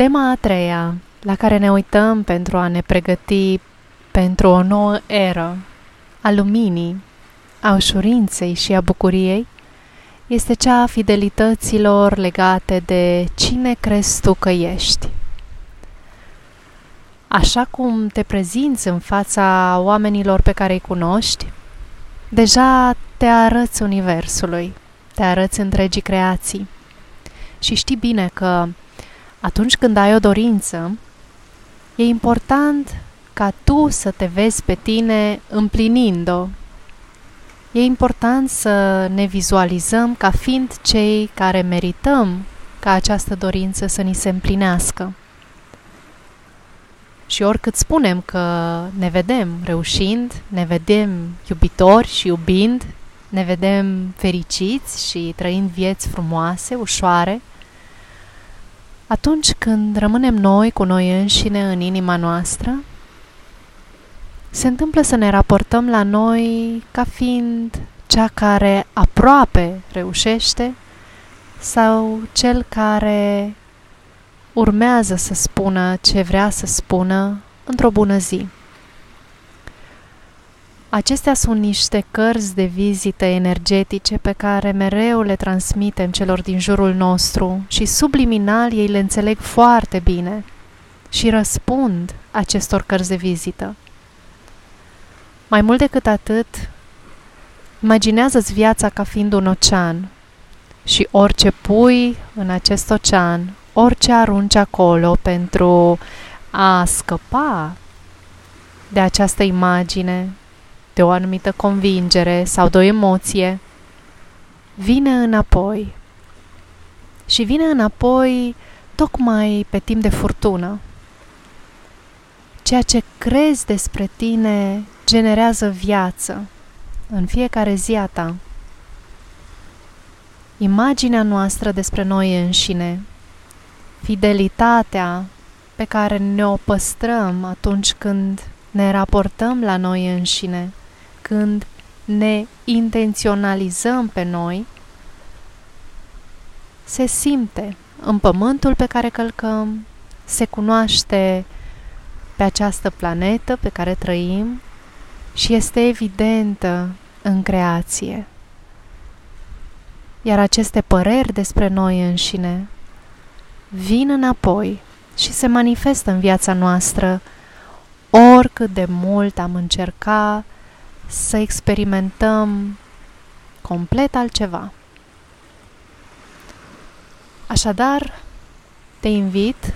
Tema a treia, la care ne uităm pentru a ne pregăti pentru o nouă eră a luminii, a ușurinței și a bucuriei, este cea a fidelităților legate de cine crezi tu că ești. Așa cum te prezinți în fața oamenilor pe care îi cunoști, deja te arăți Universului, te arăți întregii creații. Și știi bine că atunci când ai o dorință, e important ca tu să te vezi pe tine împlinind-o. E important să ne vizualizăm ca fiind cei care merităm ca această dorință să ni se împlinească. Și oricât spunem că ne vedem reușind, ne vedem iubitori și iubind, ne vedem fericiți și trăind vieți frumoase, ușoare, atunci când rămânem noi cu noi înșine în inima noastră, se întâmplă să ne raportăm la noi ca fiind cea care aproape reușește sau cel care urmează să spună ce vrea să spună într-o bună zi. Acestea sunt niște cărți de vizită energetice pe care mereu le transmitem celor din jurul nostru și subliminal ei le înțeleg foarte bine și răspund acestor cărți de vizită. Mai mult decât atât, imaginează-ți viața ca fiind un ocean și orice pui în acest ocean, orice arunci acolo pentru a scăpa de această imagine, de o anumită convingere sau de o emoție, vine înapoi. Și vine înapoi tocmai pe timp de furtună. Ceea ce crezi despre tine generează viață în fiecare zi a ta. Imaginea noastră despre noi înșine, fidelitatea pe care ne-o păstrăm atunci când ne raportăm la noi înșine, când ne intenționalizăm pe noi, se simte în pământul pe care călcăm, se cunoaște pe această planetă pe care trăim și este evidentă în creație. Iar aceste păreri despre noi înșine vin înapoi și se manifestă în viața noastră oricât de mult am încercat să experimentăm complet altceva. Așadar, te invit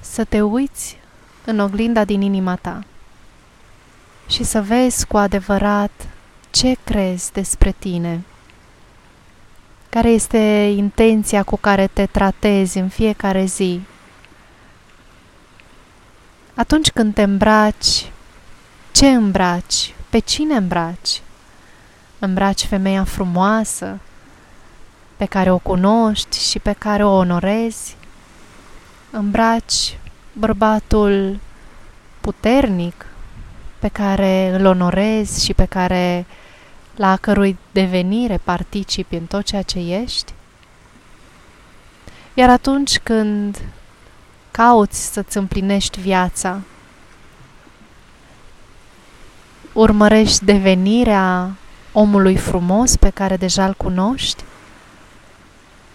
să te uiți în oglinda din inima ta și să vezi cu adevărat ce crezi despre tine, care este intenția cu care te tratezi în fiecare zi. Atunci când te îmbraci, ce îmbraci? Pe cine îmbraci? Îmbraci femeia frumoasă, pe care o cunoști și pe care o onorezi? Îmbraci bărbatul puternic, pe care îl onorezi și pe care la cărui devenire participi în tot ceea ce ești? Iar atunci când cauți să-ți împlinești viața, urmărești devenirea omului frumos pe care deja îl cunoști?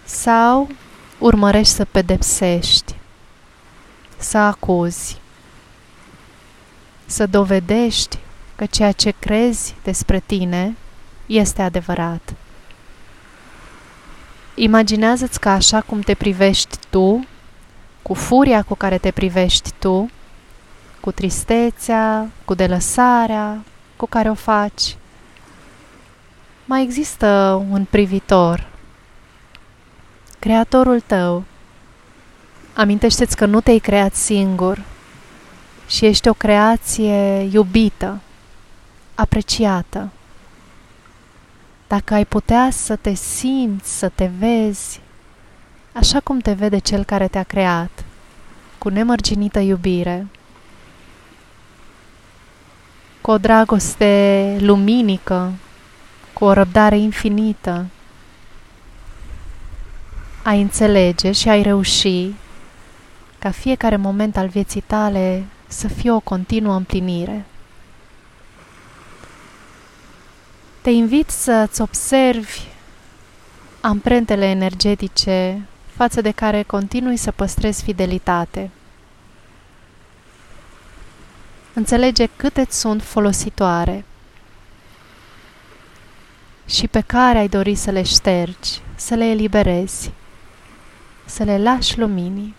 Sau urmărești să pedepsești, să acuzi, să dovedești că ceea ce crezi despre tine este adevărat. Imaginează-ți că așa cum te privești tu, cu furia cu care te privești tu, cu tristețea, cu delăsarea cu care o faci, mai există un privitor, Creatorul tău. Amintește-ți că nu te-ai creat singur, și ești o creație iubită, apreciată. Dacă ai putea să te simți, să te vezi așa cum te vede cel care te-a creat, cu nemărginită iubire, cu o dragoste luminică, cu o răbdare infinită, ai înțelege și ai reuși ca fiecare moment al vieții tale să fie o continuă împlinire. Te invit să-ți observi amprentele energetice față de care continui să păstrezi fidelitate. Înțelege cât îți sunt folositoare și pe care ai dori să le ștergi, să le eliberezi, să le lași luminii.